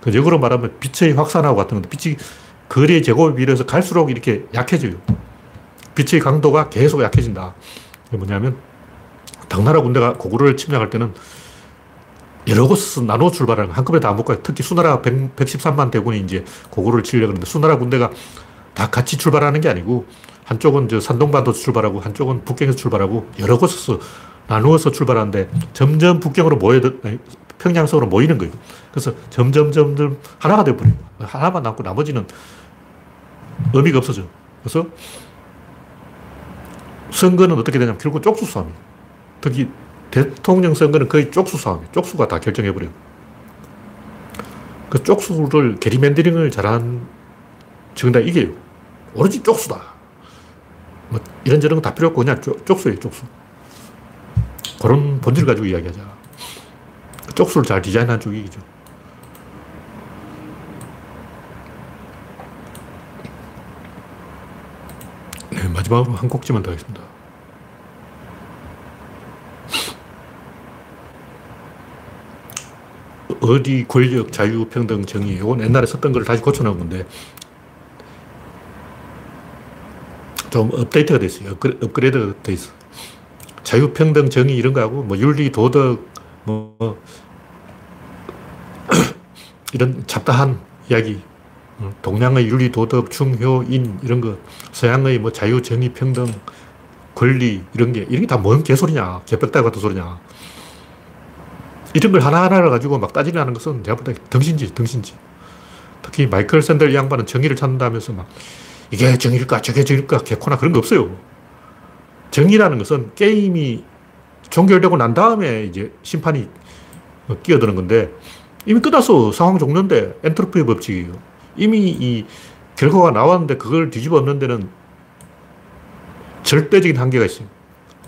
그 역으로 말하면 빛의 확산하고 같은 건데 빛이 거리의 제곱에 비례해서 갈수록 이렇게 약해져요. 빛의 강도가 계속 약해진다. 뭐냐면 당나라 군대가 고구려를 침략할 때는 여러 곳에서 나눠 출발하는 한꺼번에 다 못 가요. 특히 수나라 100, 113만 대군이 이제 고구려를 치려고 하는데 수나라 군대가 다 같이 출발하는 게 아니고 한쪽은 저 산동반도 출발하고 한쪽은 북경에서 출발하고 여러 곳에서 나누어서 출발하는데 점점 북경으로 모여 평양성으로 모이는 거예요. 그래서 점점 점점 하나가 되어버려요. 하나만 남고 나머지는 의미가 없어져. 그래서 선거는 어떻게 되냐면 결국 쪽수 싸움이에요. 특히 대통령 선거는 거의 쪽수 싸움이에요. 쪽수가 다 결정해버려요. 그 쪽수를 게리맨더링을 잘한 정당 이겨요. 오로지 쪽수다. 뭐 이런저런 다 필요 없고 그냥 쪽, 수예요 쪽수. 그런 본질을 가지고 이야기하자. 그 쪽수를 잘 디자인한 쪽이 이기죠. 네, 마지막으로 한 곡지만 더 하겠습니다. 어디 권력, 자유, 평등, 정의. 이건 옛날에 썼던 걸 다시 고쳐놓은 건데, 좀 업데이트가 됐어요. 업그레이드가 돼 있어. 자유, 평등, 정의 이런 거하고, 뭐, 윤리, 도덕, 뭐, 이런 잡다한 이야기, 어, 동양의 윤리, 도덕, 충효, 인, 이런 거, 서양의 뭐 자유, 정의, 평등, 권리, 이런 게, 이런 게 다 뭔 개소리냐. 개벽다구 같은 소리냐. 이런 걸 하나하나를 가지고 막 따지려는 것은 내가 볼때 덩신지, 덩신지. 특히 마이클 샌들 이 양반은 정의를 찾는다면서 막 이게 정의일까, 저게 정의일까, 개코나 그런 거 없어요. 정의라는 것은 게임이 종결되고 난 다음에 이제 심판이 끼어드는 건데 이미 끝났어. 상황 종료인데 엔트로피의 법칙이에요. 이미 이 결과가 나왔는데 그걸 뒤집어 엎는 데는 절대적인 한계가 있어요.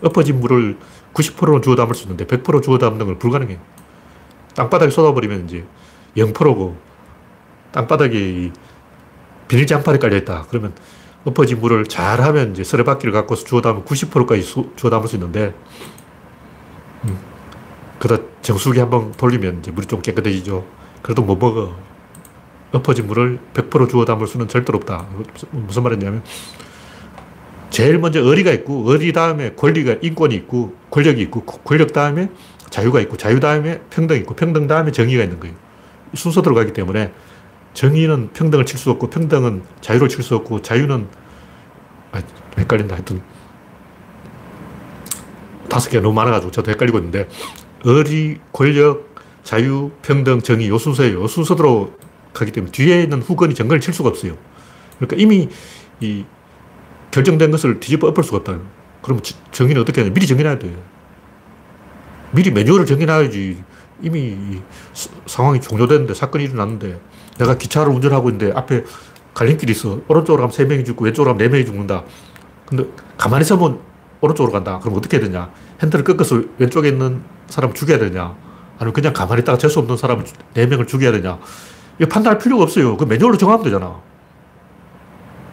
엎어진 물을 90%는 주워 담을 수 있는데 100% 주워 담는 건 불가능해요. 땅바닥에 쏟아버리면 이제 0%고 땅바닥에 비닐 장판이 깔려있다. 그러면 엎어진 물을 잘하면 이제 서래바퀴를 갖고서 주워 담으면 90%까지 수, 주워 담을 수 있는데 음, 그러다 정수기 한 번 돌리면 이제 물이 좀 깨끗해지죠. 그래도 못 먹어. 엎어진 물을 100% 주워 담을 수는 절대로 없다. 무슨 말이냐면 제일 먼저 의리가 있고 의리 다음에 권리가 인권이 있고 권력이 있고 권력 다음에 자유가 있고 자유 다음에 평등이 있고 평등 다음에 정의가 있는 거예요. 순서대로 가기 때문에 정의는 평등을 칠 수 없고 평등은 자유를 칠 수 없고 자유는 아, 헷갈린다. 하여튼 다섯 개가 너무 많아가지고 저도 헷갈리고 있는데 의리, 권력, 자유, 평등, 정의 요 순서예요. 요 순서대로 가기 때문에 뒤에 있는 후건이 정권을 칠 수가 없어요. 그러니까 이미 이 결정된 것을 뒤집어 엎을 수가 없다. 그럼 정의는 어떻게 하냐. 미리 정해놔야 돼. 미리 매뉴얼을 정해놔야지. 이미 상황이 종료됐는데, 사건이 일어났는데, 내가 기차를 운전하고 있는데 앞에 갈림길이 있어. 오른쪽으로 가면 3명이 죽고 왼쪽으로 가면 4명이 죽는다. 근데 가만히 있으면 오른쪽으로 간다. 그럼 어떻게 해야 되냐? 핸들을 꺾어서 왼쪽에 있는 사람을 죽여야 되냐? 아니면 그냥 가만히 있다가 재수 없는 사람을 4명을 죽여야 되냐? 이거 판단할 필요가 없어요. 그 매뉴얼로 정하면 되잖아.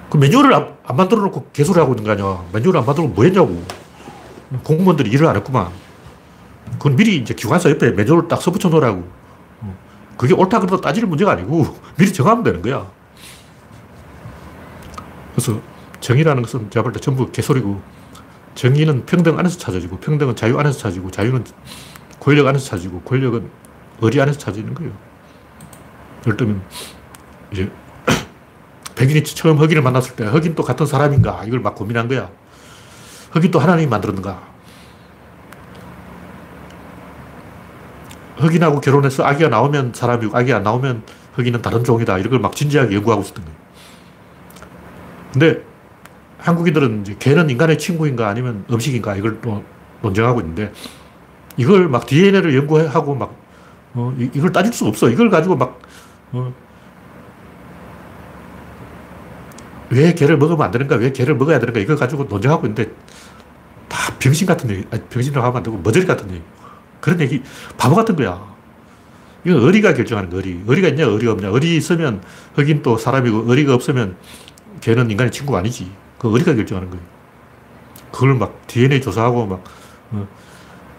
그 매뉴얼을 안, 안 만들어 놓고 개소리 하고 있는 거 아니야. 매뉴얼을 안 만들고 뭐 했냐고. 공무원들이 일을 안 했구만. 그건 미리 이제 기관사 옆에 매뉴얼을 딱 써붙여 놓으라고. 그게 옳다 그러다 따질 문제가 아니고 미리 정하면 되는 거야. 그래서 정의라는 것은 제가 볼 때 전부 개소리고 정의는 평등 안에서 찾아지고 평등은 자유 안에서 찾아지고 자유는 권력 안에서 찾아지고 권력은 의리 안에서 찾아지는 거예요. 예를 들면 이제 백인이 처음 흑인을 만났을 때 흑인도 같은 사람인가 이걸 막 고민한 거야. 흑인도 하나님이 만들었는가? 흑인하고 결혼해서 아기가 나오면 사람이고 아기가 안 나오면 흑인은 다른 종이다. 이런 걸막 진지하게 연구하고 있었던 거예요. 근데 한국인들은 이제 개는 인간의 친구인가 아니면 음식인가 이걸 또 논쟁하고 있는데 이걸 막 DNA를 연구하고 막 어, 이 걸 따질 수 없어. 이걸 가지고 막 어, 왜 개를 먹으면 안 되는가? 왜 개를 먹어야 되는가? 이걸 가지고 논쟁하고 있는데 다 병신 같은 얘기, 아니, 병신이라고 하면 안 되고 머저리 같은 얘기. 그런 얘기, 바보 같은 거야. 이건 어리가 결정하는 거, 어리. 어리가 있냐, 어리가 없냐. 어리 있으면 흑인 또 사람이고, 어리가 없으면 걔는 인간의 친구가 아니지. 그 어리가 결정하는 거예요. 그걸 막 DNA 조사하고 막, 어,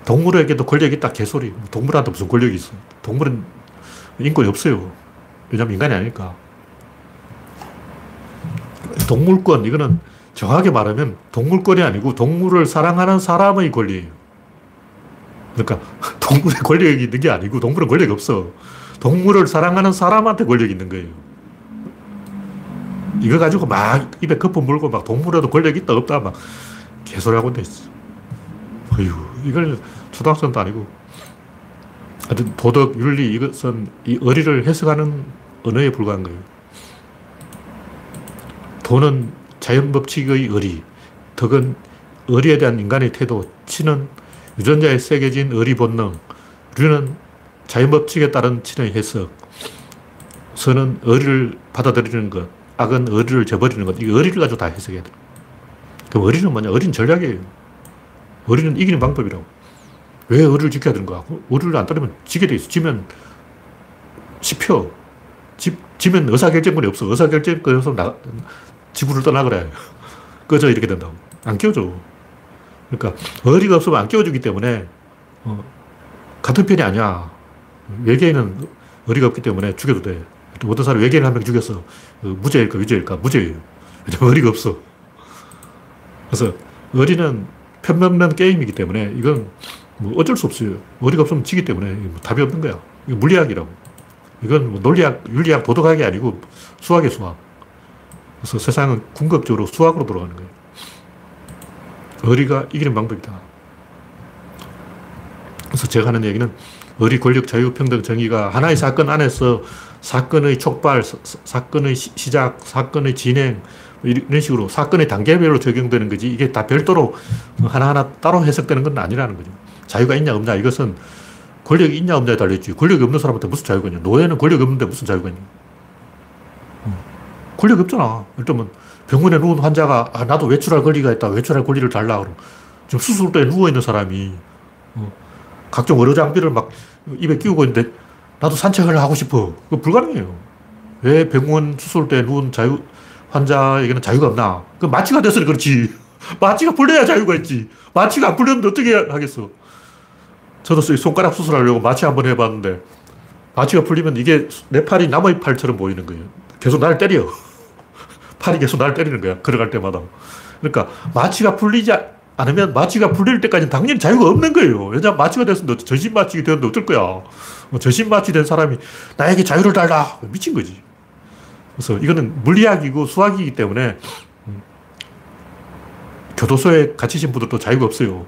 동물에게도 권력이 있다, 개소리. 동물한테 무슨 권력이 있어. 동물은 인권이 없어요. 왜냐면 인간이 아니니까. 동물권, 이거는 정확하게 말하면 동물권이 아니고 동물을 사랑하는 사람의 권리예요. 그러니까 동물의 권력이 있는 게 아니고 동물은 권력이 없어. 동물을 사랑하는 사람한테 권력이 있는 거예요. 이거 가지고 막 입에 거품 물고 막 동물에도 권력이 있다 없다 막 개소리 하고 있어. 어휴, 이걸 초등학생도 아니고. 하여튼 도덕, 윤리 이것은 이 어리를 해석하는 언어에 불과한 거예요. 도는 자연법칙의 어리, 덕은 어리에 대한 인간의 태도, 치는 유전자에 새겨진 의리 본능, 류는 자연법칙에 따른 친의 해석, 선은 의리를 받아들이는 것, 악은 의리를 저버리는 것, 이 의리를 가지고 다 해석해야 돼. 그럼 의리는 뭐냐? 의리는 전략이에요. 의리는 이기는 방법이라고. 왜 의리를 지켜야 되는가? 의리를 안 따르면 지게 돼 있어. 지면 씹혀. 지, 지면 의사결정권이 없어. 의사결정권이 없으면 나, 지구를 떠나 그래. 꺼져 이렇게 된다고. 안 끼워줘. 그러니까 어리가 없으면 안 깨워주기 때문에 어, 같은 편이 아니야. 외계인은 어리가 없기 때문에 죽여도 돼. 어떤 사람이 외계인 한 명 죽였어. 어, 무죄일까 유죄일까? 무죄예요. 왜냐면 어리가 없어. 그래서 어리는 편먹는 게임이기 때문에 이건 뭐 어쩔 수 없어요. 어디가 없으면 지기 때문에 뭐 답이 없는 거야. 이거 물리학이라고. 이건 뭐 논리학, 윤리학, 도덕학이 아니고 수학의 수학. 그래서 세상은 궁극적으로 수학으로 돌아가는 거예요. 의리가 이기는 방법이다. 그래서 제가 하는 얘기는 의리, 권력, 자유, 평등, 정의가 하나의 사건 안에서 사건의 촉발, 사, 건의 시작, 사건의 진행, 뭐 이런 식으로 사건의 단계별로 적용되는 거지 이게 다 별도로 하나하나 따로 해석되는 건 아니라는 거죠. 자유가 있냐 없냐 이것은 권력이 있냐 없냐에 달려있지. 권력이 없는 사람한테 무슨 자유가 있냐. 노예는 권력이 없는데 무슨 자유가 있냐. 권력이 없잖아. 일단 병원에 누운 환자가 아, 나도 외출할 권리가 있다. 외출할 권리를 달라. 그럼 지금 수술대에 누워있는 사람이 어, 각종 의료 장비를 막 입에 끼우고 있는데 나도 산책을 하고 싶어. 그거 불가능해요. 왜 병원 수술대에 누운 자유, 환자에게는 자유가 없나? 그 마취가 돼서 그렇지. 마취가 풀려야 자유가 있지. 마취가 안 풀렸는데 어떻게 하겠어. 저도 손가락 수술하려고 마취 한번 해봤는데 마취가 풀리면 이게 내 팔이 남의 팔처럼 보이는 거예요. 계속 날 때려. 팔이 계속 날 때리는 거야. 걸어갈 때마다. 그러니까 마취가 풀리지 않으면 마취가 풀릴 때까지는 당연히 자유가 없는 거예요. 왜냐하면 마취가 됐으면 전신 마취가 되는데 어떨 거야. 뭐 전신 마취된 사람이 나에게 자유를 달라. 미친 거지. 그래서 이거는 물리학이고 수학이기 때문에 음, 교도소에 갇히신 분들도 자유가 없어요.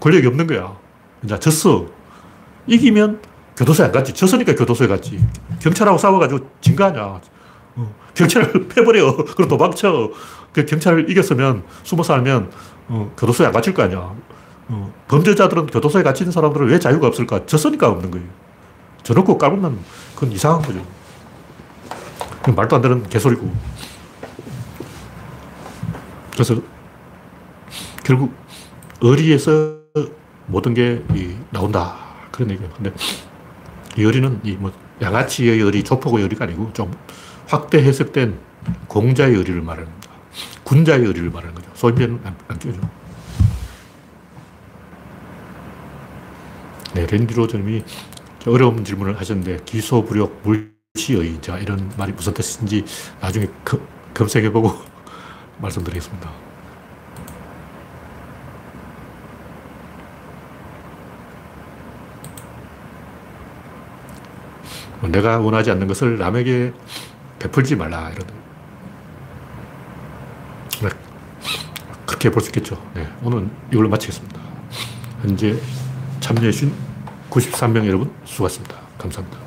권력이 없는 거야. 이제 졌어. 이기면 교도소에 안 갔지. 졌으니까 교도소에 갔지. 경찰하고 싸워가지고 진 거 아니야. 어, 경찰을 패버려. 그럼 도망쳐. 그 경찰을 이겼으면, 숨어 살면, 어, 교도소에 안 갇힐 거 아니야. 어, 범죄자들은 교도소에 갇히는 사람들은 왜 자유가 없을까? 졌으니까 없는 거예요. 저놓고 까불면 그건 이상한 거죠. 말도 안 되는 개소리고. 그래서 결국 의리에서 모든 게 나온다. 그런 얘기예요. 근데 이 의리는 이 뭐 양아치의 의리, 조폭의 의리가 아니고 좀 확대 해석된 공자의 의리를 말하는 겁니다. 군자의 의리를 말하는 거죠. 소인배는 안, 안 끼워줘. 네, 랜디 로저님이 어려운 질문을 하셨는데 기소불력 물시의 자 이런 말이 무슨 뜻인지 나중에 검색해보고 말씀드리겠습니다. 뭐 내가 원하지 않는 것을 남에게 베풀지 말라. 이런. 네. 그렇게 볼 수 있겠죠. 네. 오늘 이걸로 마치겠습니다. 현재 참여해주신 93명 여러분 수고하셨습니다. 감사합니다.